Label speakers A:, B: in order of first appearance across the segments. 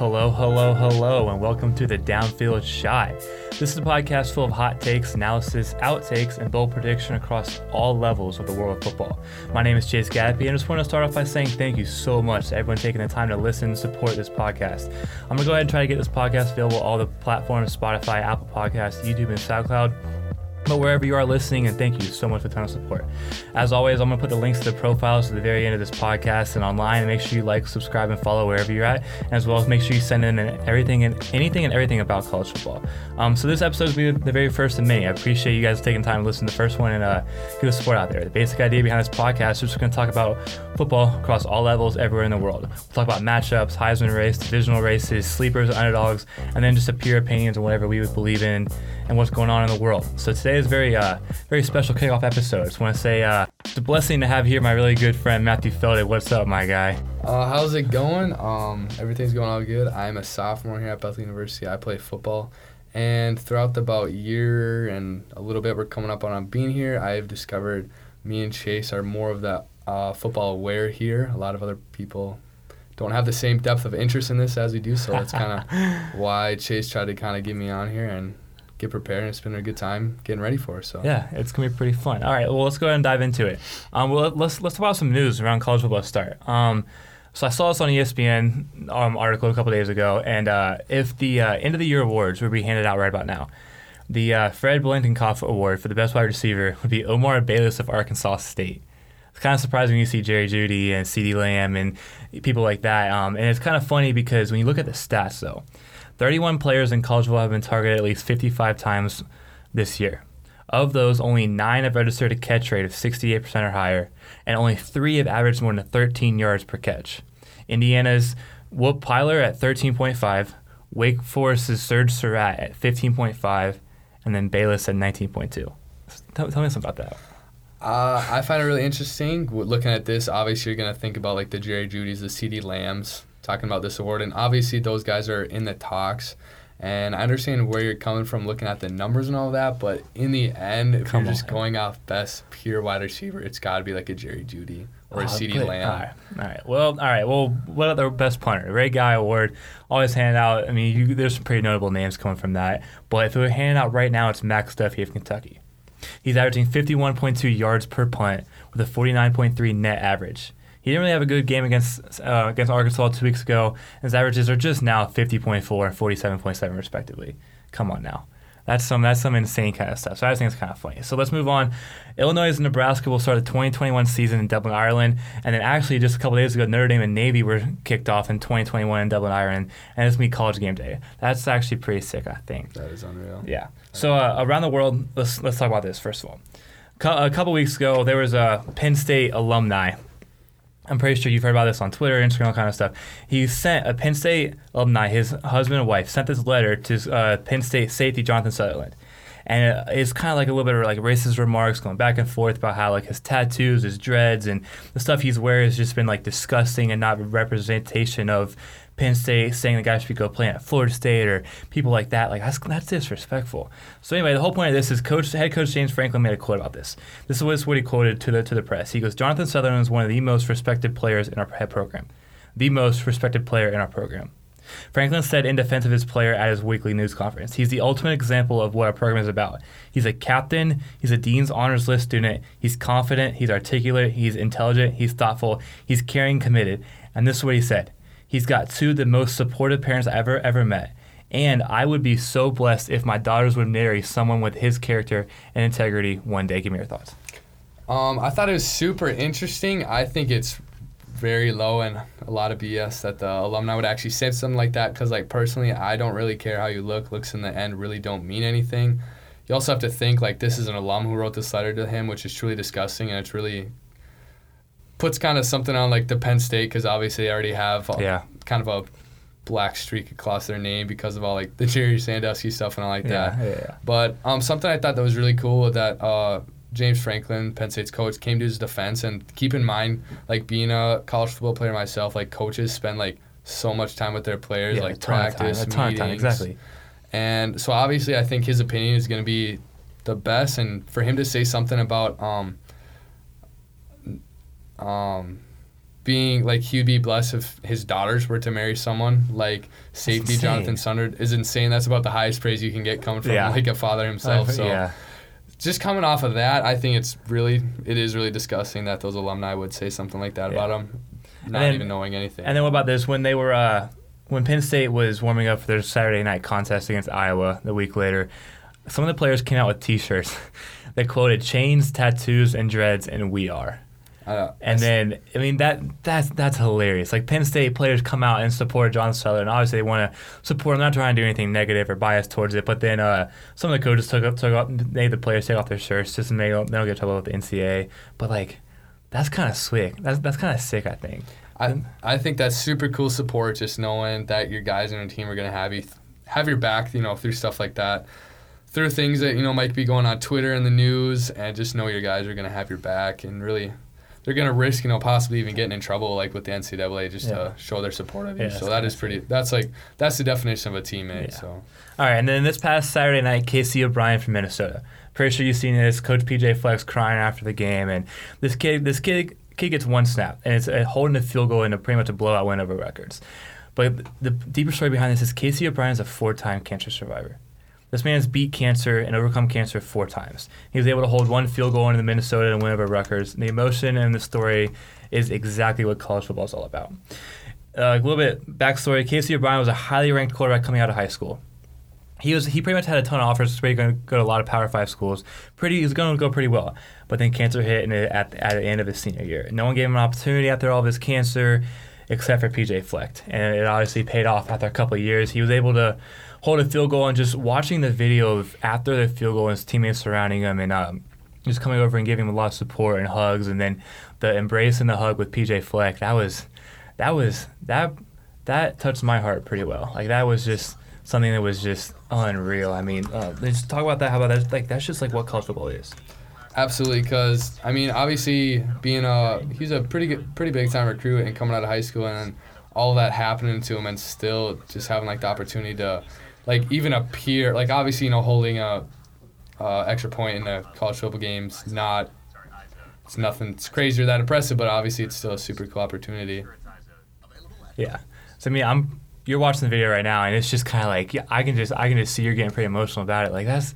A: Hello, hello, hello, and welcome to the Downfield Shot. This is a podcast full of hot takes, analysis, outtakes, and bold prediction across all levels of the world of football. My name is Chace Gadapee, and I just want to start off by saying thank you so much to everyone taking the time to listen and support this podcast. I'm going to go ahead and try to get this podcast available on all the platforms Spotify, Apple Podcasts, YouTube, and SoundCloud but wherever you are listening, and thank you so much for the ton of support. As always, I'm gonna put the links to the profiles to the very end of this podcast and online. And make sure you like, subscribe, and follow wherever you're at, as well as make sure you send in everything and anything and everything about college football. Um, so this episode is be the very first of many. I appreciate you guys taking time to listen to the first one and uh, give us support out there. The basic idea behind this podcast is just gonna talk about football across all levels, everywhere in the world. We'll talk about matchups, Heisman race, divisional races, sleepers, underdogs, and then just a pure opinions on whatever we would believe in and what's going on in the world. So today is very, uh, very special kickoff episode. Just want to say uh, it's a blessing to have here my really good friend Matthew Feldick. What's up, my guy?
B: Uh, how's it going? Um, everything's going all good. I'm a sophomore here at Bethel University. I play football. And throughout the about year and a little bit we're coming up on being here, I've discovered me and Chace are more of the uh, football aware here. A lot of other people don't have the same depth of interest in this as we do, so that's kind of why Chace tried to kind of get me on here, and get prepared and it's been a good time getting ready for it. So
A: yeah, it's gonna be pretty fun. All right, well let's go ahead and dive into it. Um, well let's let's talk about some news around college football start. Um, so I saw this on ESPN um, article a couple days ago, and uh, if the uh, end of the year awards would be handed out right about now, the uh, Fred Biletnikoff Award for the best wide receiver would be Omar Bayless of Arkansas State. It's kind of surprising when you see Jerry Jeudy and CeeDee Lamb and people like that. Um, and it's kind of funny because when you look at the stats, though, 31 players in college football have been targeted at least 55 times this year. Of those, only nine have registered a catch rate of 68% or higher, and only three have averaged more than 13 yards per catch. Indiana's Whop Philyor at 13.5, Wake Forest's Sage Surratt at 15.5, and then Bayless at 19.2. Tell, tell me something about that.
B: Uh, I find it really interesting. Looking at this, obviously you're gonna think about like the Jerry Jeudy's, the CeeDee Lambs, talking about this award. And obviously, those guys are in the talks. And I understand where you're coming from looking at the numbers and all that, but in the end, if Come you're just going off best pure wide receiver, it's got to be like a Jerry Jeudy or a CeeDee Lamb.
A: All right. all right. Well, all right. Well, what other best punter? Ray Guy Award. Always hand out. I mean, you, there's some pretty notable names coming from that. But if we're handing out right now, it's Max Duffy of Kentucky. He's averaging 51.2 yards per punt with a 49.3 net average. He didn't really have a good game against uh, against Arkansas two weeks ago. His averages are just now 50.4 and 47.7 respectively. Come on now. That's some that's some insane kind of stuff. So I just think it's kind of funny. So let's move on. Illinois and Nebraska will start the 2021 season in Dublin, Ireland, and then actually just a couple days ago, Notre Dame and Navy were kicked off in 2021 in Dublin, Ireland, and it's gonna be college game day. That's actually pretty sick, I think.
B: That is unreal.
A: Yeah. So uh, around the world, let's let's talk about this first of all. a couple weeks ago, there was a Penn State alumni I'm pretty sure you've heard about this on Twitter, Instagram, all kind of stuff. He sent a Penn State alumni, his husband and wife, sent this letter to uh, Penn State safety Jonathan Sutherland, and it's kind of like a little bit of like racist remarks going back and forth about how like his tattoos, his dreads, and the stuff he's wearing has just been like disgusting and not representation of Penn State saying the guy should go play at Florida State or people like that. Like that's, that's disrespectful. So anyway, the whole point of this is Coach head coach James Franklin made a quote about this. This is what he quoted to the to the press. He goes, "Jonathan Sutherland is one of the most respected players in our head program, the most respected player in our program." Franklin said in defense of his player at his weekly news conference, he's the ultimate example of what our program is about. He's a captain, he's a Dean's Honors List student, he's confident, he's articulate, he's intelligent, he's thoughtful, he's caring, committed. And this is what he said He's got two of the most supportive parents I ever ever met. And I would be so blessed if my daughters would marry someone with his character and integrity one day. Give me your thoughts.
B: Um, I thought it was super interesting. I think it's very low and a lot of BS that the alumni would actually say something like that because, like, personally, I don't really care how you look. Looks in the end really don't mean anything. You also have to think, like, this is an alum who wrote this letter to him, which is truly disgusting and it's really puts kind of something on like the Penn State because obviously they already have
A: yeah.
B: kind of a black streak across their name because of all like the Jerry Sandusky stuff and all like
A: that.
B: Yeah,
A: yeah,
B: But um, something I thought that was really cool that uh, James Franklin, Penn State's coach, came to his defense and keep in mind like being a college football player myself, like coaches spend like so much time with their players,
A: yeah,
B: like practice,
A: time,
B: meetings,
A: time, exactly.
B: And so obviously I think his opinion is going to be the best, and for him to say something about um, um, being like he'd be blessed if his daughters were to marry someone like safety. Jonathan Sutherland is insane. That's about the highest praise you can get coming from
A: Yeah.
B: like a father himself. So
A: yeah.
B: just coming off of that, I think it's really it is really disgusting that those alumni would say something like that
A: Yeah.
B: about him, not
A: then-
B: even knowing anything.
A: And then what about this? When they were, uh, when Penn State was warming up for their Saturday night contest against Iowa the week later, some of the players came out with T-shirts that quoted "chains, tattoos, and dreads," and "We are."
B: Uh,
A: And then, I mean that that's that's hilarious. Like Penn State players come out and support John Seller, and obviously they want to support. I'm not trying to do anything negative or biased towards it, but then uh, some of the coaches took up took up made the players take off their shirts just to make they don't get in trouble with the NCAA. But like, that's kind of sick. That's that's kind of sick. I think.
B: I, I think that's super cool support. Just knowing that your guys on your team are gonna have you have your back, you know, through stuff like that, through things that you know might be going on Twitter and the news, and just know your guys are gonna have your back and really. They're gonna risk, you know, possibly even getting in trouble, like with the NCAA, just
A: Yeah.
B: to show their support of you.
A: Yeah,
B: so that
A: kinda
B: pretty. That's like that's the definition of a teammate.
A: Yeah.
B: So
A: All right, and then this past Saturday night, Casey O'Brien from Minnesota. Pretty sure you've seen this. Coach PJ Fleck crying after the game, and this kid, this kid, kid gets one snap, and it's uh, holding a field goal in a pretty much a blowout win over Rutgers. But the deeper story behind this is Casey O'Brien is a four-time cancer survivor. This man's beat cancer and overcome cancer four times. He was able to hold one field goal into the Minnesota and win over Rutgers. The emotion in the story is exactly what college football is all about. Uh, a little bit backstory: Casey O'Brien was a highly ranked quarterback coming out of high school. He was he pretty much had a ton of offers. He was going to go to a lot of Power Five schools. Pretty, he was going to go pretty well, but then cancer hit, and at at the end of his senior year, no one gave him an opportunity after all of his cancer, except for PJ Fleck, and it obviously paid off after a couple of years. He was able to hold a field goal, and just watching the video of after the field goal, and his teammates surrounding him, and um, just coming over and giving him a lot of support and hugs, and then the embrace and the hug with PJ Fleck. That was, that was that that touched my heart pretty well. Like that was just something that was just unreal. I mean, uh, let's talk about that. How about that? Like that's just like what college football is.
B: Absolutely, because I mean, obviously, being a he's a pretty good, pretty big time recruit and coming out of high school, and all that happening to him, and still just having like the opportunity to, like, even a peer, like, obviously, you know, holding a uh, extra point in the college football games, not it's nothing it's crazy or that impressive, but obviously, it's still a super cool opportunity.
A: Yeah. So I mean, I'm you're watching the video right now, and it's just kind of like yeah, I can just I can just see you're getting pretty emotional about it. Like that's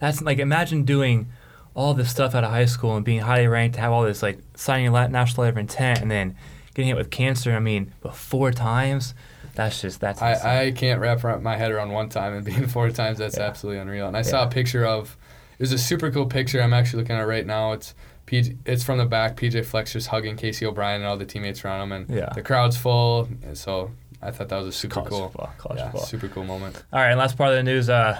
A: that's like imagine doing all this stuff out of high school and being highly ranked, to have all this like signing a national letter of intent, and then getting hit with cancer. I mean, but four times. That's just that's. insane.
B: I, I can't wrap my head around one time and being four times. That's
A: Yeah.
B: absolutely unreal. And I saw a picture of. It was a super cool picture. I'm actually looking at it right now. It's PJ, It's from the back. PJ Fleck just hugging Casey O'Brien and all the teammates around him, and
A: Yeah.
B: the crowd's full. And so I thought that was a super
A: college
B: cool.
A: football. College
B: yeah,
A: football.
B: super cool moment.
A: All right, and last part of the news: uh,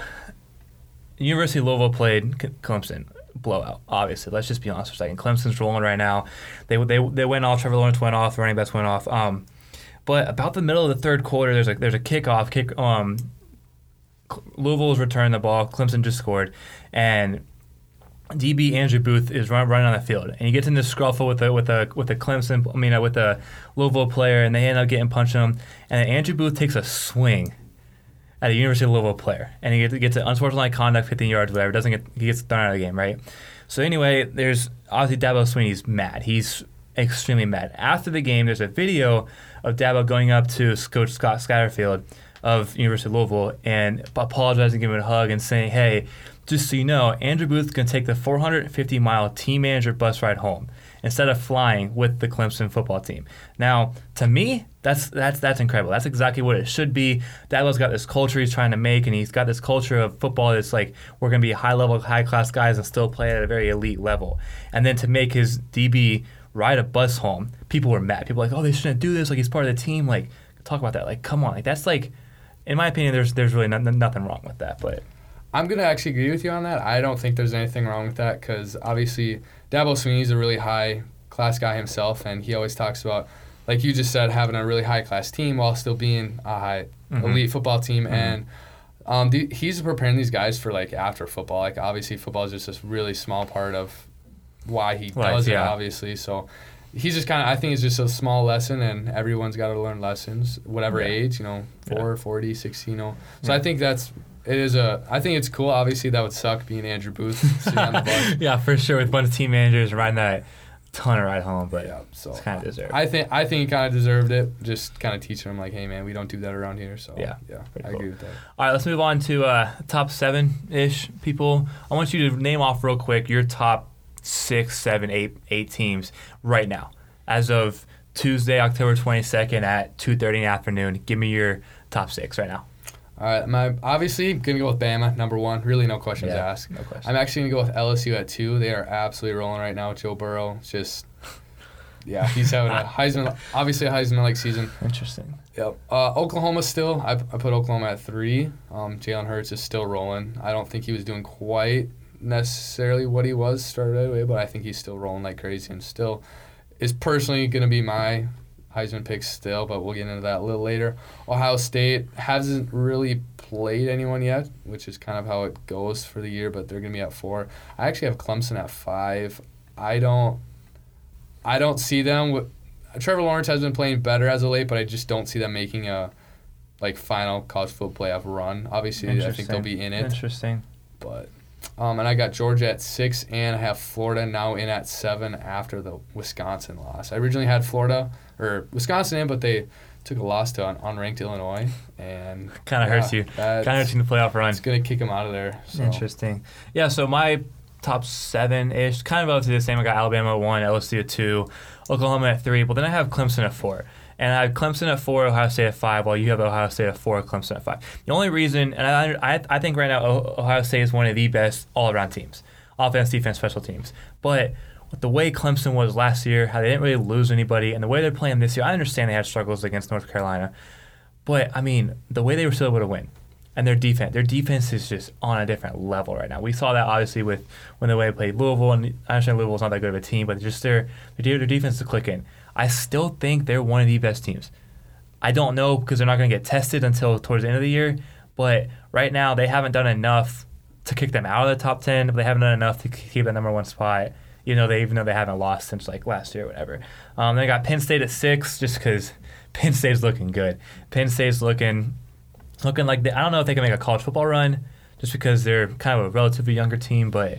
A: University of Louisville played Clemson blowout. Obviously, let's just be honest for a second. Clemson's rolling right now. They they they went off. Trevor Lawrence went off. Running backs went off. Um, but about the middle of the third quarter, there's a there's a kickoff. Kick um, Louisville's returned the ball. Clemson just scored, and DB Andrew Booth is run, running on the field, and he gets in this scruffle with a with the with the Clemson, I mean uh, with the Louisville player, and they end up getting punched him, and Andrew Booth takes a swing at a University of Louisville player, and he gets, gets an unsportsmanlike conduct, 15 yards, whatever. Doesn't get he gets thrown out of the game, right? So anyway, there's obviously Dabo Swinney's mad. He's extremely mad. After the game, there's a video of Dabo going up to Coach Scott Satterfield of University of Louisville and apologizing, giving him a hug, and saying, "Hey, just so you know, Andrew Booth's gonna take the 450 mile team manager bus ride home instead of flying with the Clemson football team." Now, to me, that's that's that's incredible. That's exactly what it should be. Dabo's got this culture he's trying to make, and he's got this culture of football that's like we're gonna be high level, high class guys and still play at a very elite level. And then to make his DB ride a bus home, people were mad. People were like, oh, they shouldn't do this. Like he's part of the team. Like talk about that. Like come on. Like that's like, in my opinion, there's there's really no, nothing wrong with that. But
B: I'm gonna actually agree with you on that. I don't think there's anything wrong with that because obviously Dabo Swinney's a really high class guy himself, and he always talks about, like you just said, having a really high class team while still being a high
A: Mhm.
B: elite football team,
A: Mhm.
B: and um, the, he's preparing these guys for like after football. Like obviously football is just this really small part of why he does it.
A: yeah.
B: Obviously, so. He's just kind of, I think it's just a small lesson, and everyone's got to learn lessons, whatever
A: Yeah.
B: age, you know,
A: Yeah.
B: 4, 40, 60, you know. So
A: Yeah.
B: I think that's it is a. I think it's cool. Obviously, that would suck being Andrew Booth sitting on the bus.
A: yeah, for sure. With a bunch of team managers riding that ton of ride home, but
B: yeah, so
A: it's kind of deserved.
B: I think I think he kind of deserved it. Just kind of teaching him like, hey man, we don't do that around here. So
A: Yeah,
B: yeah, I
A: cool.
B: agree with that.
A: All right, let's move on to uh, top seven ish people. I want you to name off real quick your top six, seven, eight, eight teams right now, as of Tuesday, October twenty second at two thirty in the afternoon. Give me your top six right now.
B: All right, my obviously gonna go with Bama number one. Really, no questions
A: Yeah,
B: asked.
A: no question.
B: I'm actually gonna go with LSU at two. They are absolutely rolling right now. with Joe Burrow, It's just yeah, he's having a Heisman, obviously a Heisman like season.
A: Interesting.
B: Yep. Uh, Oklahoma still. I, I put Oklahoma at three. Um, Jalen Hurts is still rolling. I don't think he was doing quite necessarily what he was started right away, but I think he's still rolling like crazy and still is personally going to be my Heisman pick still, but we'll get into that a little later. Ohio State hasn't really played anyone yet, which is kind of how it goes for the year, but they're going to be at four. I actually have Clemson at five. I don't I don't see them with Trevor Lawrence has been playing better as of late, but I just don't see them making a like final college football playoff run. Obviously, I think they'll be in it,
A: Interesting.
B: but um, and I got Georgia at six, and I have Florida now in at seven after the Wisconsin loss. I originally had Florida or Wisconsin in, but they took a loss to an unranked Illinois, and
A: Kind of hurts you. Kind of hurts you in the playoff run.
B: It's gonna kick them out of there. So.
A: Interesting. Yeah, so my top seven ish, kind of relatively the same. I got Alabama at one, LSU at two, Oklahoma at three, but then I have Clemson at four. And I have Clemson at four, Ohio State at five, while you have Ohio State at four, Clemson at five. The only reason, and I, I, I think right now Ohio State is one of the best all around teams offense, defense, special teams. But with the way Clemson was last year, how they didn't really lose anybody, and the way they're playing this year, I understand they had struggles against North Carolina. But I mean, the way they were still able to win, and their defense, their defense is just on a different level right now. We saw that obviously with when the way they played Louisville, and I understand Louisville's not that good of a team, but just their their, their defense is clicking. I still think they're one of the best teams. I don't know because they're not going to get tested until towards the end of the year, but right now they haven't done enough to kick them out of the top ten. But they haven't done enough to keep that number one spot. You know, they even though they haven't lost since like last year or whatever. Um, they got Penn State at six, just because Penn State's looking good. Penn State's looking looking like they, I don't know if they can make a college football run, just because they're kind of a relatively younger team, but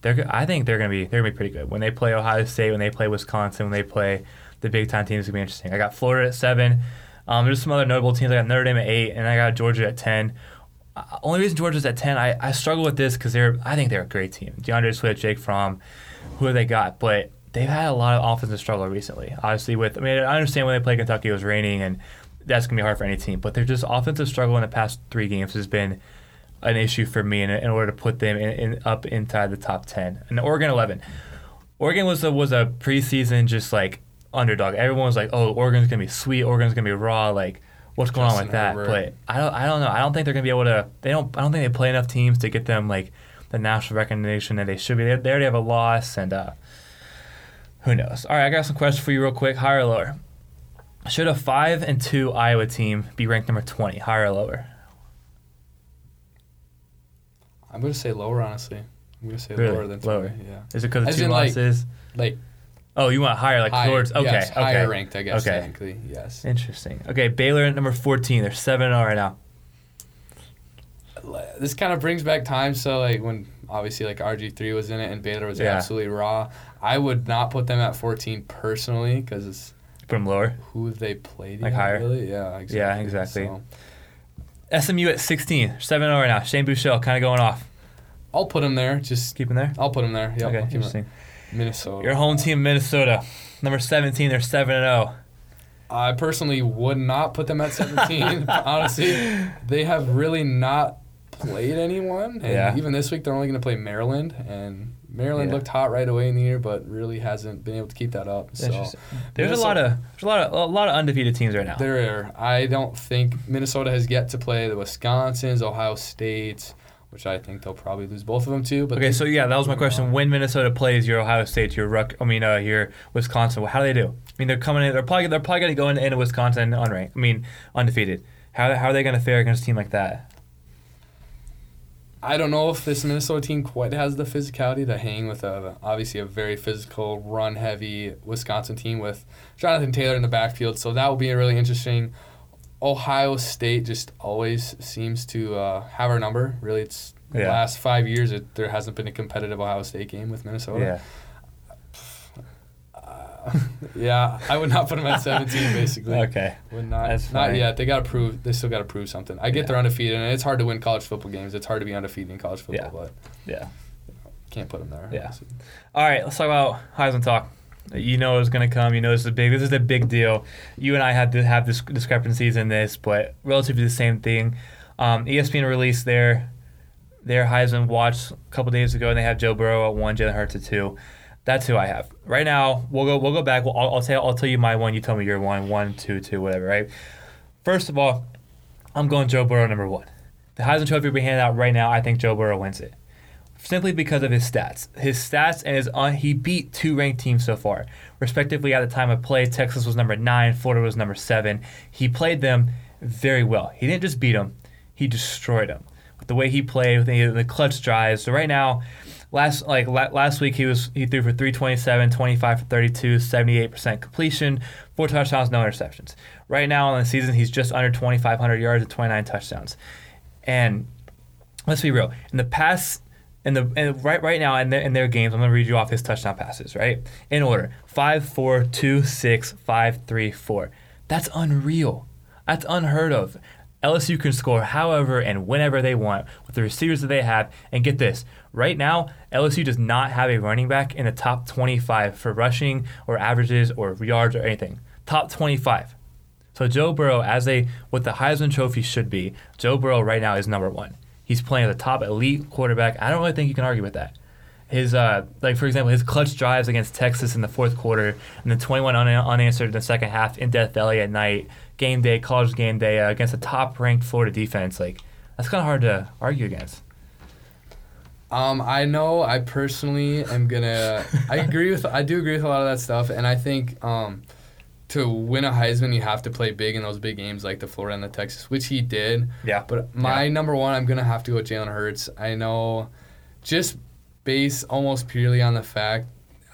A: they're I think they're gonna be they're gonna be pretty good when they play Ohio State, when they play Wisconsin, when they play the big time teams. Gonna be interesting. I got Florida at seven. Um, there's some other notable teams. I got Notre Dame at eight, and I got Georgia at ten. Uh, only reason Georgia's at ten, I, I struggle with this because they're I think they're a great team. DeAndre Swift, Jake Fromm, who have they got? But they've had a lot of offensive struggle recently. Obviously, with I mean I understand when they play Kentucky, it was raining, and that's gonna be hard for any team. But their just offensive struggle in the past three games has been an issue for me in, in order to put them in, in up inside the top ten. And Oregon eleven. Oregon was a was a preseason just like underdog. Everyone was like, "Oh, Oregon's gonna be sweet. Oregon's gonna be raw." Like, what's going on with that?
B: Herbert.
A: But I don't I don't know. I don't think they're gonna be able to. They don't. I don't think they play enough teams to get them like the national recognition that they should be. They, they already have a loss, and uh, who knows? All right, I got some questions for you real quick. Higher or lower? Should a five and two Iowa team be ranked number twenty? Higher or lower?
B: I'm gonna say lower, honestly. I'm gonna say
A: Really?
B: lower than
A: Lower.
B: Yeah.
A: Is it because of
B: As
A: two
B: in, like,
A: losses?
B: Like
A: oh, you want higher, like
B: higher,
A: towards? Okay,
B: yes,
A: okay.
B: higher ranked, I guess.
A: Okay.
B: Technically, yes.
A: Interesting. Okay, Baylor at number 14. They're 7 0 right now.
B: This kind of brings back time. So like when obviously like RG three was in it and Baylor was
A: Yeah.
B: absolutely raw. I would not put them at 14 personally because it's
A: Put them lower.
B: who they played.
A: Like
B: yet,
A: higher?
B: Really? Yeah. Exactly.
A: Yeah, exactly.
B: So,
A: SMU at 16. 7 0 right now. Shane Buechele kind of going off.
B: I'll put them there. Just
A: Keep him there?
B: I'll put them there. Yeah.
A: okay, interesting.
B: Minnesota.
A: Your home team, Minnesota. Number 17. They're 7 0.
B: I personally would not put them at 17. Honestly, they have really not played anyone. And
A: Yeah.
B: even this week, they're only going to play Maryland. And Maryland
A: Yeah.
B: looked hot right away in the year, but really hasn't been able to keep that up. So.
A: There's a lot of there's a lot of a lot of undefeated teams right now.
B: there, are. I don't think Minnesota has yet to play the Wisconsin's, Ohio State, which I think they'll probably lose both of them too. But
A: Okay, so yeah, that was my question. When Minnesota plays your Ohio State, your Ruck, I mean, uh, your Wisconsin, how do they do? I mean, they're coming in. They're probably they're probably going to go into, into Wisconsin unranked. I mean, undefeated. How, how are they going to fare against a team like that?
B: I don't know if this Minnesota team quite has the physicality to hang with a obviously a very physical, run heavy Wisconsin team with Jonathan Taylor in the backfield. So that will be a really interesting. Ohio State just always seems to uh, have our number. Really, it's the last five years it, there hasn't been a competitive Ohio State game with Minnesota.
A: Yeah.
B: yeah, I would not put them at 17. Basically,
A: Okay.
B: would not.
A: That's
B: not
A: fine.
B: yet. They gotta prove. They still gotta prove something. I get
A: Yeah.
B: they're undefeated, and it's hard to win college football games. It's hard to be undefeated in college football,
A: Yeah.
B: but
A: Yeah.
B: can't put them there.
A: Yeah.
B: obviously.
A: All right, let's talk about Heisman talk. You know it's going to come. You know this is a big. This is a big deal. You and I had to have this discrepancies in this, but relatively the same thing. Um, ESPN released their their Heisman watch a couple days ago, and they have Joe Burrow at one, Jalen Hurts at two. That's who I have right now. We'll go. We'll go back. We'll, I'll, I'll tell. I'll tell you my one. You tell me your one. One, two, two, whatever. Right. First of all, I'm going Joe Burrow number one. The Heisman Trophy be handed out right now. I think Joe Burrow wins it simply because of his stats. His stats and his on, he beat two ranked teams so far, respectively. At the time of play, Texas was number nine, Florida was number seven. He played them very well. He didn't just beat them; he destroyed them with the way he played, with the, the clutch drives. So right now, last like la- last week he was he threw for 327, 25 for 32, 78% completion, four touchdowns, no interceptions. Right now in the season, he's just under 2,500 yards and 29 touchdowns. And let's be real. In the past, in the in, right right now in their, in their games, I'm gonna read you off his touchdown passes. Right in order: five, four, two, six, five, three, four. That's unreal. That's unheard of. LSU can score however and whenever they want with the receivers that they have. And get this: right now, LSU does not have a running back in the top 25 for rushing or averages or yards or anything. Top 25. So Joe Burrow, as a what the Heisman Trophy should be, Joe Burrow right now is number one. He's playing the top elite quarterback. I don't really think you can argue with that. His uh, like for example, his clutch drives against Texas in the fourth quarter, and the 21 un- unanswered in the second half in Death Valley at night, game day, college game day uh, against a top-ranked Florida defense. Like that's kind of hard to argue against.
B: Um, I know I personally am gonna. I agree with. I do agree with a lot of that stuff, and I think um, to win a Heisman, you have to play big in those big games like the Florida and the Texas, which he did.
A: Yeah,
B: But my
A: Yeah.
B: number one, I'm gonna have to go with Jalen Hurts. I know, just based almost purely on the fact,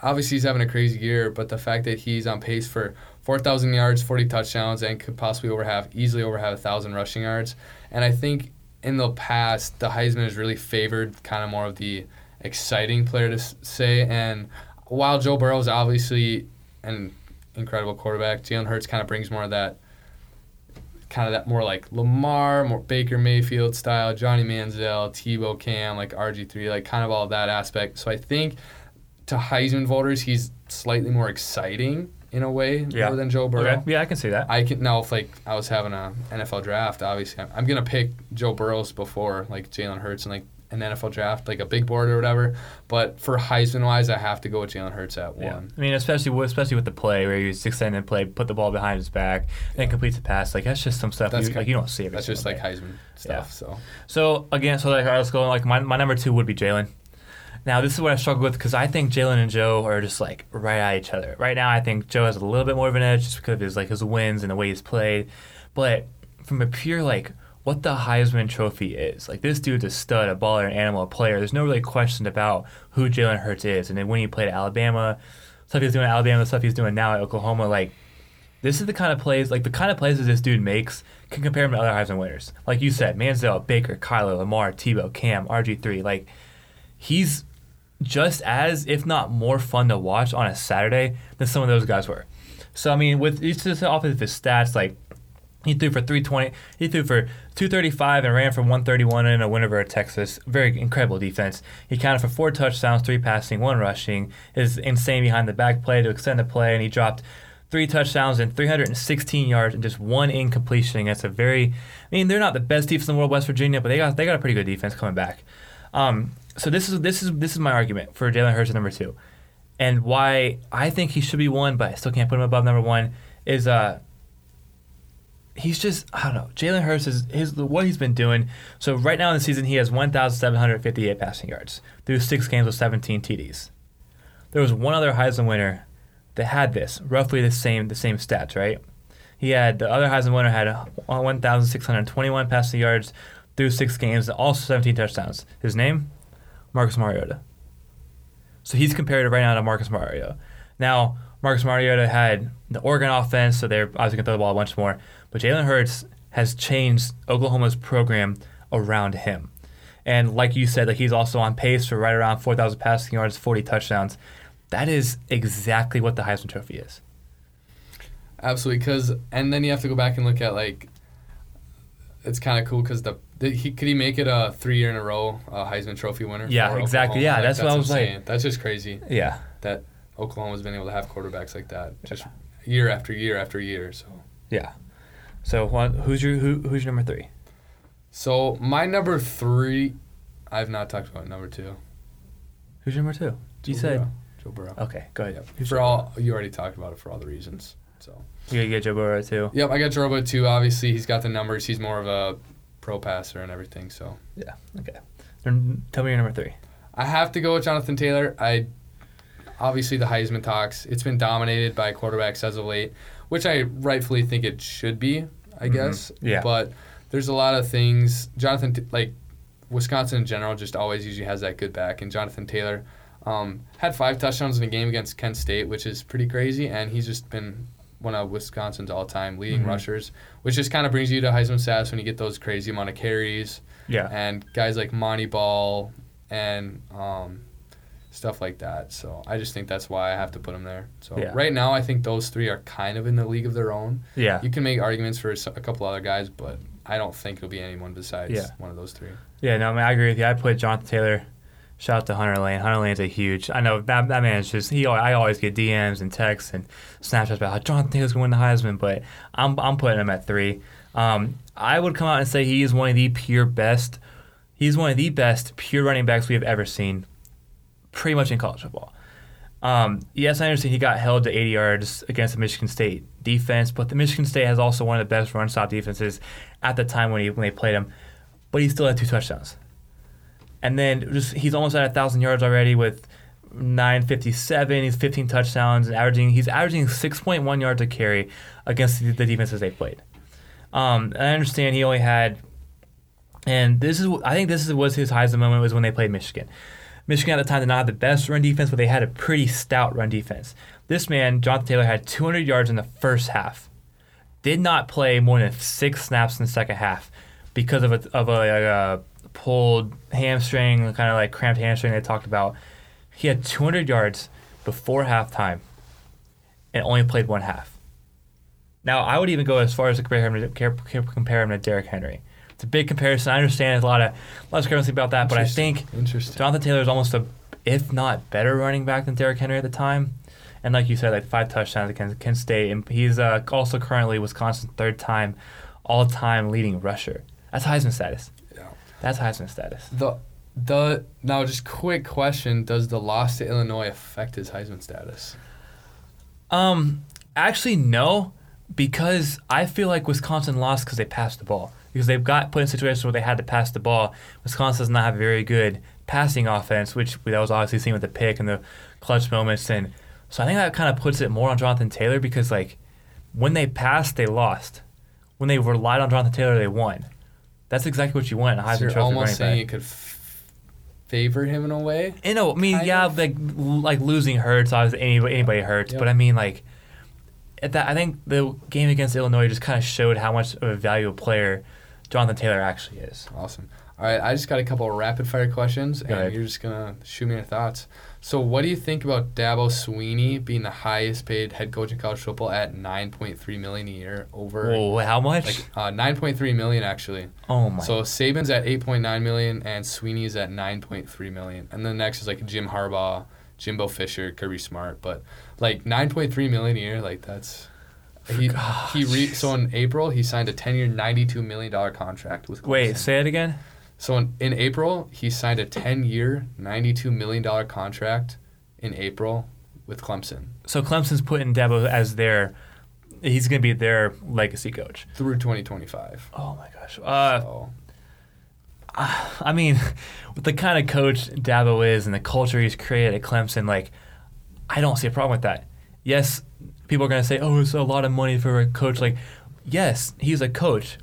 B: obviously he's having a crazy year, but the fact that he's on pace for 4,000 yards, 40 touchdowns, and could possibly over have easily over have a thousand rushing yards. And I think in the past, the Heisman has really favored kind of more of the exciting player to say. And while Joe Burrow is obviously an incredible quarterback, Jalen Hurts kind of brings more of that kind of that more like Lamar, more Baker Mayfield style, Johnny Manziel, Tebow Cam, like RG3, like kind of all of that aspect. So I think to Heisman voters, he's slightly more exciting in a way
A: Yeah.
B: more than Joe Burrow.
A: okay. Yeah, I can see that.
B: I can now if like I was having a NFL draft, obviously I'm, I'm gonna pick Joe Burrows before like Jalen Hurts and like an NFL draft, like a big board or whatever. But for Heisman wise, I have to go with Jalen Hurts at
A: Yeah,
B: one.
A: I mean, especially with, especially with the play where he's extended play, put the ball behind his back, then completes the pass. Like that's just some stuff
B: That's
A: you,
B: kind-
A: like you don't see every
B: That's just like
A: day.
B: Heisman stuff. So
A: So again, so like right, let's go. Like my, my number two would be Jalen. Now this is what I struggle with because I think Jalen and Joe are just like right at each other. Right now, I think Joe has a little bit more of an edge just because of his like his wins and the way he's played. But from a pure like what the Heisman Trophy is, like this dude's a stud, a baller, an animal, a player. There's no really question about who Jalen Hurts is. And then when he played at Alabama, stuff he's doing at Alabama, stuff he's doing now at Oklahoma, like this is the kind of plays, like the kind of plays that this dude makes, can compare him to other Heisman winners. Like you said, Manziel, Baker, Kyler, Lamar, Tebow, Cam, RG3. Like he's just as, if not more, fun to watch on a Saturday than some of those guys were. So I mean, with just off of his stats, like he threw for 320, he threw for 235 and ran for 131 in a win over Texas. Very incredible defense. He counted for four touchdowns, three passing, one rushing. His insane behind the back play to extend the play, and he dropped three touchdowns and 316 yards and just one incompletion against a very. I mean, they're not the best defense in the world, West Virginia, but they got they got a pretty good defense coming back. Um, so this is this is this is my argument for Jalen Hurts at number two, and why I think he should be one, but I still can't put him above number one. Is uh, he's just I don't know. Jalen Hurts is his what he's been doing. So right now in the season, he has 1,758 passing yards through six games with 17 TDs. There was one other Heisman winner that had this roughly the same the same stats, right? He had the other Heisman winner had 1,621 passing yards through six games and also 17 touchdowns. His name, Marcus Mariota. So he's compared right now to Marcus Mariota. Now, Marcus Mariota had the Oregon offense, so they're obviously going to throw the ball a bunch more. But Jalen Hurts has changed Oklahoma's program around him. And like you said, like he's also on pace for right around 4,000 passing yards, 40 touchdowns. That is exactly what the Heisman Trophy is.
B: Absolutely, because and then you have to go back and look at like. It's kind of cool because the did he could he make it a three year in a row uh, Heisman Trophy winner?
A: Yeah, exactly.
B: Oklahoma?
A: Yeah,
B: Like,
A: that's what I was like-
B: That's just crazy
A: Yeah.
B: that Oklahoma's been able to have quarterbacks like that just year after year after year. So,
A: Yeah. So who's your who, who's your number three?
B: so my number three, I've not talked about number two.
A: Who's your number two? You
B: Joe
A: said
B: Burrow. Joe Burrow.
A: okay. Go ahead.
B: Yep. For all you already talked about it for all the reasons. So.
A: you gotta get Joe Burrow too.
B: Yep, I got Joe Burrow too. Obviously, he's got the numbers. He's more of a pro passer and everything. So
A: Yeah. Okay. Tell me your number three.
B: I have to go with Jonathan Taylor. I obviously the Heisman talks. It's been dominated by quarterbacks as of late, which I rightfully think it should be. I
A: Mhm.
B: guess.
A: Yeah.
B: But there's a lot of things. Jonathan, like Wisconsin in general, just always usually has that good back. And Jonathan Taylor um, had five touchdowns in a game against Kent State, which is pretty crazy. And he's just been one of Wisconsin's all-time leading
A: Mhm.
B: rushers, which just kind of brings you to Heisman status when you get those crazy amount of carries
A: Yeah.
B: and guys like Montee Ball and um, stuff like that. So I just think that's why I have to put him there. So
A: Yeah.
B: right now, I think those three are kind of in the league of their own.
A: Yeah.
B: You can make arguments for a couple other guys, but I don't think it'll be anyone besides
A: Yeah.
B: one of those three.
A: Yeah, no, I mean, I agree with you. I put Jonathan Taylor. Shout out to Hunter Lane. Hunter Lane's a huge. I know that that man is just. He. I always get DMs and texts and Snapchats about how Jonathan Taylor's going to win the Heisman, but I'm I'm putting him at three. Um, I would come out and say he is one of the pure best. He's one of the best pure running backs we have ever seen, pretty much in college football. Um, yes, I understand he got held to 80 yards against the Michigan State defense, but the Michigan State has also one of the best run stop defenses at the time when he when they played him. But he still had two touchdowns, and then just he's almost at thousand yards already with 957. He's 15 touchdowns and averaging he's averaging 6.1 yards a carry against the, defenses they played. Um, I understand he only had, and this is I think this is, was his highest moment was when they played Michigan. Michigan at the time did not have the best run defense, but they had a pretty stout run defense. This man, Jonathan Taylor, had 200 yards in the first half. Did not play more than six snaps in the second half because of a of a, a pulled hamstring, kind of like cramped hamstring they talked about. He had 200 yards before halftime, and only played one half. Now I would even go as far as to compare him to compare him to Derrick Henry. It's a big comparison. I understand there's a lot of a lot of discrepancy about that, but I think. Jonathan Taylor is almost a, if not better, running back than Derrick Henry at the time. And like you said, like five touchdowns against Kent State, and he's uh, also currently Wisconsin's third time, all time leading rusher. That's Heisman status.
B: Yeah.
A: That's Heisman status.
B: The the now just quick question: Does the loss to Illinois affect his Heisman status?
A: Um, actually, no, because I feel like Wisconsin lost because they passed the ball. Because they've got put in situations where they had to pass the ball. Wisconsin does not have a very good passing offense, which that was obviously seen with the pick and the clutch moments. And so I think that kind of puts it more on Jonathan Taylor because like when they passed, they lost. When they relied on Jonathan Taylor, they won. That's exactly what you want. in A Heisman
B: So you're almost saying it could f- favor him in a way.
A: You know, I mean, yeah,
B: of.
A: like like losing hurts. Obviously, anybody anybody hurts.
B: Yep.
A: But I mean, like at that, I think the game against Illinois just kind of showed how much of a valuable player Jonathan Taylor actually is.
B: Awesome. All right, I just got a couple of rapid fire questions,
A: Go
B: and
A: ahead.
B: you're just gonna shoot me your thoughts. So, what do you think about Dabo Swinney being the highest paid head coach in college football at 9.3 million a year over
A: Whoa, how much?
B: like uh, 9.3 million actually?
A: oh my!
B: So Saban's at 8.9 million and Swinney's at 9.3 million, and then next is like Jim Harbaugh, Jimbo Fisher, Kirby Smart, but like 9.3 million a year, like that's. He, he re, so in April he signed a 10-year, 92 million dollar contract with. Clemson.
A: Wait, say it again.
B: So in, in April, he signed a 10 year, $92 million contract in April with Clemson
A: So Clemson's putting Dabo as their. He's gonna be their legacy coach.
B: through 2025.
A: Oh my gosh. Uh,
B: so,
A: I mean, with the kind of coach Dabo is and the culture he's created at Clemson, like, I don't see a problem with that. Yes, people are going to say, oh, it's a lot of money for a coach. Like, yes, he's a coach.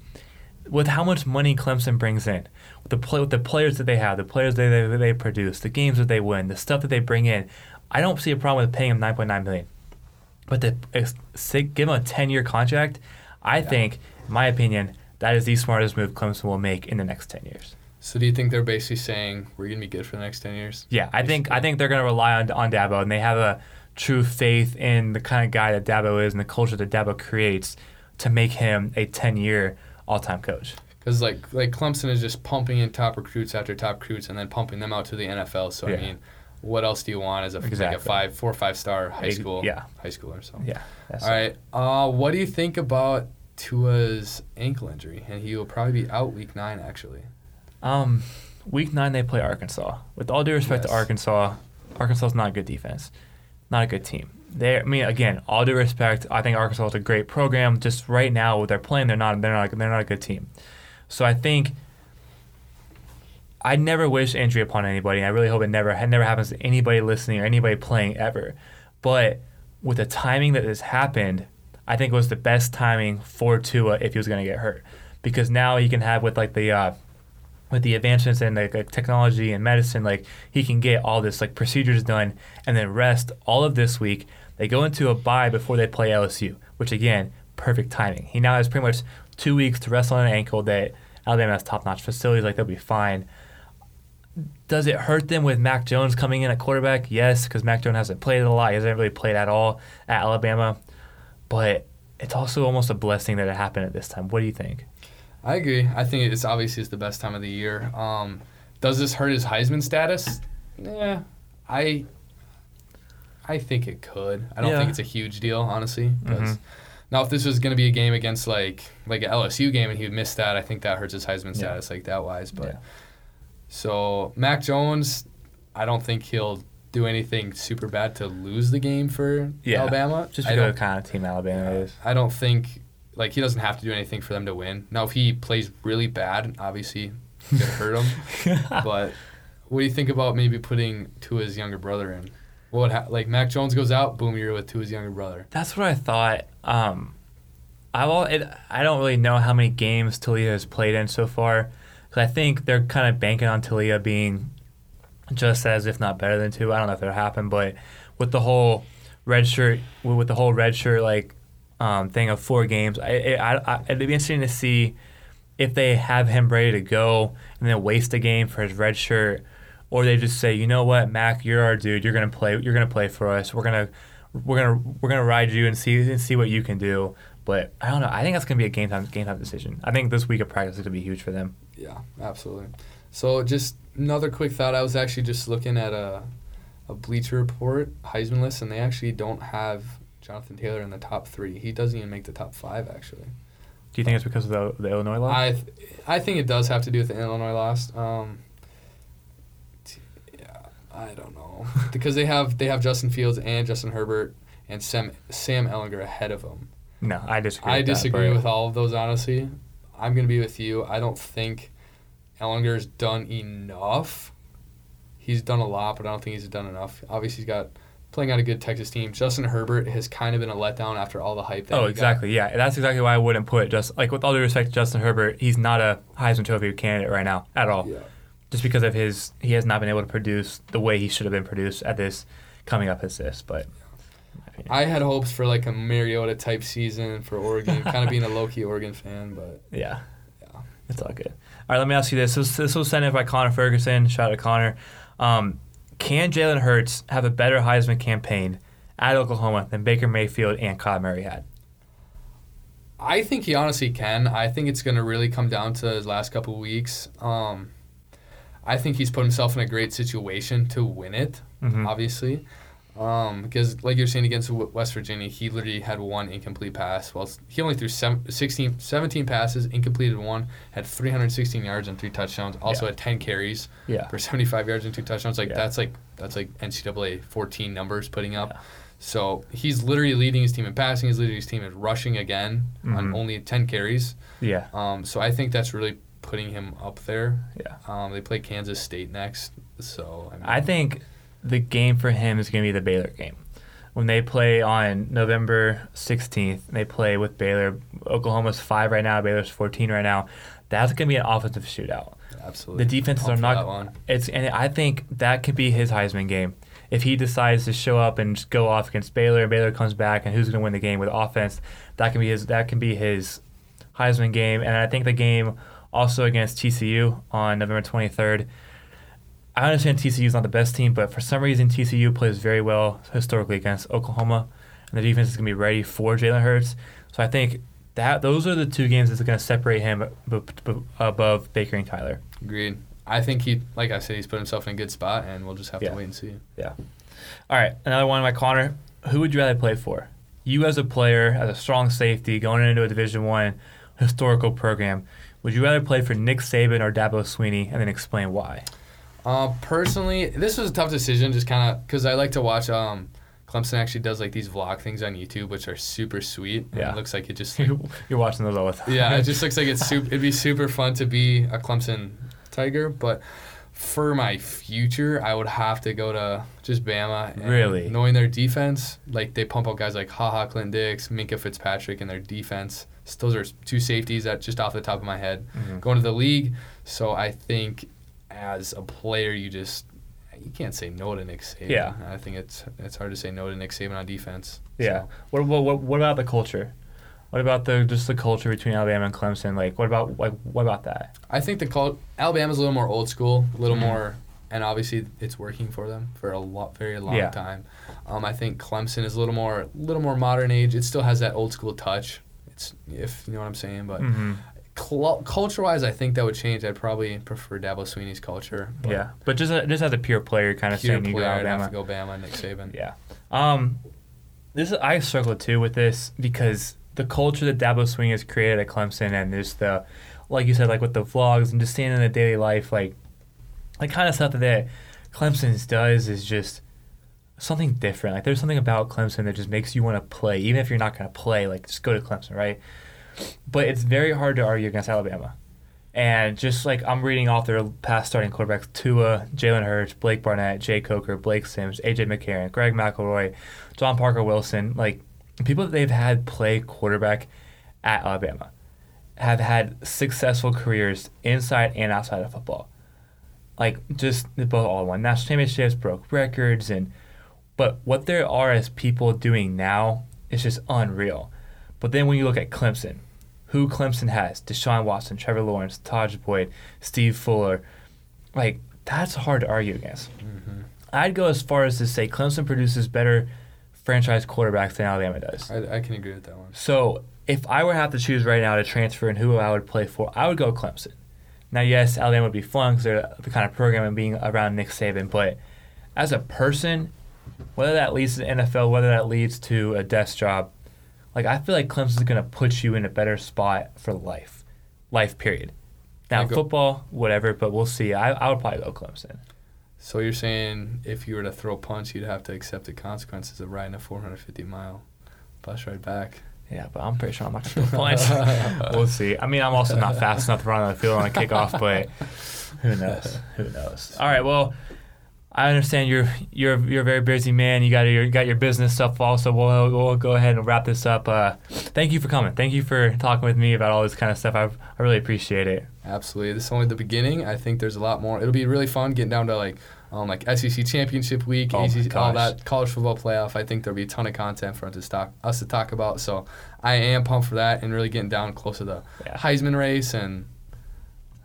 A: With how much money Clemson brings in, with the play, with the players that they have, the players that they, they produce, the games that they win, the stuff that they bring in, I don't see a problem with paying him 9.9 million. But to give him a 10 year contract, I think, in my opinion, that is the smartest move Clemson will make in the next 10 years.
B: So do you think they're basically saying we're gonna be good for the next ten years?
A: Yeah, I think I think they're going to rely on on Dabo, and they have a true faith in the kind of guy that Dabo is and the culture that Dabo creates to make him a ten year all time coach.
B: Because like like Clemson is just pumping in top recruits after top recruits and then pumping them out to the NFL. So
A: Yeah.
B: I mean, what else do you want as a like a five four or five star high school
A: yeah.
B: high schooler? So
A: Yeah.
B: All right, uh, what do you think about Tua's ankle injury? And he will probably be out week nine actually.
A: Um, week nine they play Arkansas. With all due respect
B: Yes.
A: to Arkansas, Arkansas is not a good defense, not a good team. They, I mean, again, all due respect, I think Arkansas is a great program. Just right now, what they're playing, they're not, they're not, they're not a good team. So I think I never wish injury upon anybody. I really hope it never, it never happens to anybody listening or anybody playing ever. But with the timing that this happened, I think it was the best timing for Tua if he was going to get hurt, because now he can have with like the uh, with the advancements in like, like technology and medicine, like he can get all this like procedures done and then rest all of this week. They go into a bye before they play LSU, which again, perfect timing. He now has pretty much two weeks to rest on an ankle that Alabama has top notch facilities, like they'll be fine. Does it hurt them with Mac Jones coming in at quarterback? Yes, because Mac Jones hasn't played a lot. He hasn't really played at all at Alabama. But it's also almost a blessing that it happened at this time. What do you think?
B: I agree. I think it's obviously it's the best time of the year. Um, does this hurt his Heisman status? Yeah, I I think it could. I don't
A: Yeah.
B: think it's a huge deal, honestly.
A: Mhm.
B: Now, if this was going to be a game against like like an LSU game and he missed that, I think that hurts his Heisman
A: Yeah.
B: status like that wise. But
A: Yeah.
B: so Mac Jones, I don't think he'll do anything super bad to lose the game for
A: Yeah.
B: Alabama.
A: Just
B: don't-
A: of kind of team Alabama is.
B: I don't think like he doesn't have to do anything for them to win. Now, if he plays really bad, obviously it could hurt him. but what do you think about maybe putting Tua's younger brother in? What would ha- like Mac Jones goes out, boom, you're with Tua's younger brother.
A: That's what I thought. Um, I will. It, I don't really know how many games Taulia has played in so far, because I think they're kind of banking on Taulia being just as, if not better than Tua. I don't know if that'll happen, but with the whole red shirt, with the whole red shirt like um, thing of four games, I, I, I, it'd be interesting to see if they have him ready to go and then waste a game for his red shirt, or they just say, you know what, Mac, you're our dude. You're gonna play. You're gonna play for us. We're gonna we're gonna we're gonna ride you and see and see what you can do. But I don't know. I think that's gonna be a game time game time decision. I think this week of practice is gonna be huge for them.
B: Yeah, absolutely. So just another quick thought. I was actually just looking at a a Bleacher Report Heisman list, and they actually don't have Jonathan Taylor in the top three. He doesn't even make the top five, actually.
A: Do you think it's because of the, the Illinois law?
B: I th- I think it does have to do with the Illinois loss. Um, t- yeah, I don't know because they have they have Justin Fields and Justin Herbert and Sam Sam Ehlinger ahead of them.
A: no, I disagree.
B: I
A: with
B: disagree
A: but-
B: with all of those. Honestly, I'm gonna be with you. I don't think Ehlinger's done enough. He's done a lot, but I don't think he's done enough. Obviously, he's got playing on a good Texas team. Justin Herbert has kind of been a letdown after all the hype. That
A: Oh,
B: he got.
A: exactly. Yeah, that's exactly why I wouldn't put just like with all due respect to Justin Herbert, he's not a Heisman Trophy candidate right now at all.
B: Yeah.
A: Just because of his, he has not been able to produce the way he should have been produced at this coming up as this. But in.
B: I had hopes for like a Mariota type season for Oregon, kind of being a low key Oregon fan, but
A: yeah,
B: yeah.
A: it's all good. All right, let me ask you this. This, this was sent in by Connor Ferguson. Shout out to Connor. Um, can Jalen Hurts have a better Heisman campaign at Oklahoma than Baker Mayfield and Kyler Murray had?
B: I think he honestly can. I think it's going to really come down to his last couple weeks. Um, I think he's put himself in a great situation to win it,
A: Mhm.
B: obviously. Um, because, like you're saying, against West Virginia, he literally had one incomplete pass. Well, he only threw seven, 16, 17 passes, incompleted one, had 316 yards and three touchdowns. Also
A: Yeah.
B: had 10 carries
A: Yeah.
B: for 75 yards and two touchdowns. Like
A: Yeah.
B: that's like that's like NCAA 14 numbers putting up. So he's literally leading his team in passing. He's leading his team in rushing again on
A: Mhm.
B: only 10 carries.
A: Yeah.
B: Um, so I think that's really putting him up there.
A: Yeah.
B: Um, they play Kansas State next, so I, mean,
A: I think the game for him is going to be the Baylor game. When they play on November 16th, they play with Baylor. Oklahoma's 5 right now, Baylor's 14 right now. That's going to be an offensive shootout.
B: absolutely
A: The defenses are not. It's and I think that could be his Heisman game. If he decides to show up and just go off against Baylor and Baylor comes back and who's going to win the game with offense, that can be his that can be his Heisman game and I think the game also against TCU on November 23rd. I understand TCU is not the best team, but for some reason TCU plays very well historically against Oklahoma, and the defense is going to be ready for Jalen Hurts. So I think that those are the two games that's going to separate him b- b- above Baker and Kyler.
B: Agreed. I think he, like I said, he's put himself in a good spot, and we'll just have
A: Yeah.
B: to wait and see. Yeah.
A: All right, another one, my Connor. Who would you rather play for? You as a player, as a strong safety, going into a Division One historical program, would you rather play for Nick Saban or Dabo Swinney, and then explain why?
B: Uh, personally, this was a tough decision, just kind of because I like to watch. Um, Clemson actually does like these vlog things on YouTube, which are super sweet.
A: Yeah.
B: it looks like it just.
A: You're watching those all the time.
B: yeah, it just looks like it's super. It'd be super fun to be a Clemson Tiger, but for my future, I would have to go to just Bama. and
A: Really?
B: knowing their defense, like they pump out guys like Ha Ha Clinton-Dix, Minkah Fitzpatrick, and their defense. So those are two safeties that just off the top of my head
A: Mhm.
B: going to the league. So I think as a player, you just you can't say no to Nick Saban.
A: Yeah.
B: I think it's it's hard to say no to Nick Saban on defense.
A: Yeah.
B: So,
A: What, what, what, what about the culture? What about the just the culture between Alabama and Clemson? Like, what about like what about that?
B: I think the cult Alabama's a little more old school, a little
A: Mhm.
B: more, and obviously it's working for them for a lot, very long
A: Yeah.
B: time. Um, I think Clemson is a little more, a little more modern age. It still has that old school touch. It's if you know what I'm saying, but
A: hmm
B: cl- culture wise, I think that would change. I'd probably prefer Dabo Swinney's culture. but
A: Yeah, but just a, just as a pure player, kind of
B: pure
A: saying you go
B: player, I'd
A: Alabama.
B: have to go Bama, Nick Saban.
A: Yeah. Um, this is, I struggle too with this because the culture that Dabo Swinney has created at Clemson and there's the, like you said, like with the vlogs and just seeing in the daily life, like, like kind of stuff that they, Clemson's does is just something different. Like there's something about Clemson that just makes you want to play, even if you're not going to play. Like just go to Clemson, right? But it's very hard to argue against Alabama. And just like I'm reading off their past starting quarterbacks Tua, Jalen Hurts, Blake Barnett, Jake Coker, Blake Sims, AJ McCarron, Greg McElroy, John Parker Wilson, like people that they've had play quarterback at Alabama have had successful careers inside and outside of football. Like just they both all won national championships, broke records, and but what there are as people doing now is just unreal. But then when you look at Clemson, who Clemson has, Deshaun Watson, Trevor Lawrence, Tajh Boyd, Steve Fuller, like that's hard to argue against.
B: hmm
A: I'd go as far as to say Clemson produces better franchise quarterbacks than Alabama does.
B: I, I can agree with that one.
A: So if I were to have to choose right now to transfer and who I would play for, I would go Clemson. Now, yes, Alabama would be fun because they're the kind of program and being around Nick Saban, but as a person, whether that leads to the NFL, whether that leads to a desk job, like I feel like Clemson's going to put you in a better spot for life, life period. Now,
B: go-
A: football, whatever, but we'll see. I, I would probably go Clemson.
B: So you're saying if you were to throw a punch, you'd have to accept the consequences of riding a 450 mile bus ride back.
A: Yeah, but I'm pretty sure I'm not going to throw points. we'll see. I mean, I'm also not fast enough to run on the field on a kickoff, but who knows? Who knows? All right. Well, I understand you're you're you're a very busy man. You got your you got your business stuff also. We'll we'll go ahead and wrap this up. Uh, thank you for coming. Thank you for talking with me about all this kind of stuff. I I really appreciate it.
B: Absolutely. This is only the beginning. I think there's a lot more. It'll be really fun getting down to like um, like SEC championship week,
A: Oh
B: ACC, all that college football playoff. I think there'll be a ton of content for us to talk us to talk about. So I am pumped for that and really getting down close to the
A: Yeah.
B: Heisman race and.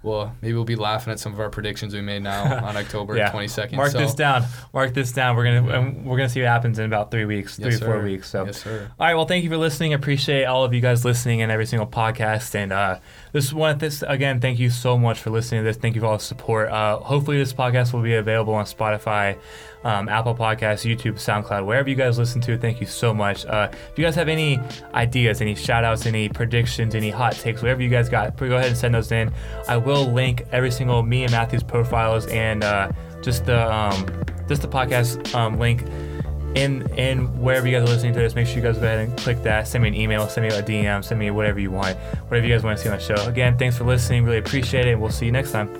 B: Well, maybe we'll be laughing at some of our predictions we made now on October
A: Yeah.
B: 22nd.
A: Mark
B: so,
A: this down. Mark this down. We're gonna and we're gonna see what happens in about three weeks, three
B: Yes,
A: or four weeks. So.
B: Yes, sir.
A: All right. Well, thank you for listening. I appreciate all of you guys listening in every single podcast. And uh, this one, this again, thank you so much for listening to this. Thank you for all the support. Uh, hopefully, this podcast will be available on Spotify, um, Apple Podcasts, YouTube, SoundCloud, wherever you guys listen to. Thank you so much. Uh, if you guys have any ideas, any shout outs, any predictions, any hot takes, whatever you guys got, go ahead and send those in. I will link every single me and Matthew's profiles and uh, just the um, just the podcast um, link in in wherever you guys are listening to this, make sure you guys go ahead and click that. Send me an email, send me a DM, send me whatever you want, whatever you guys want to see on the show. Again, thanks for listening. Really appreciate it. We'll see you next time.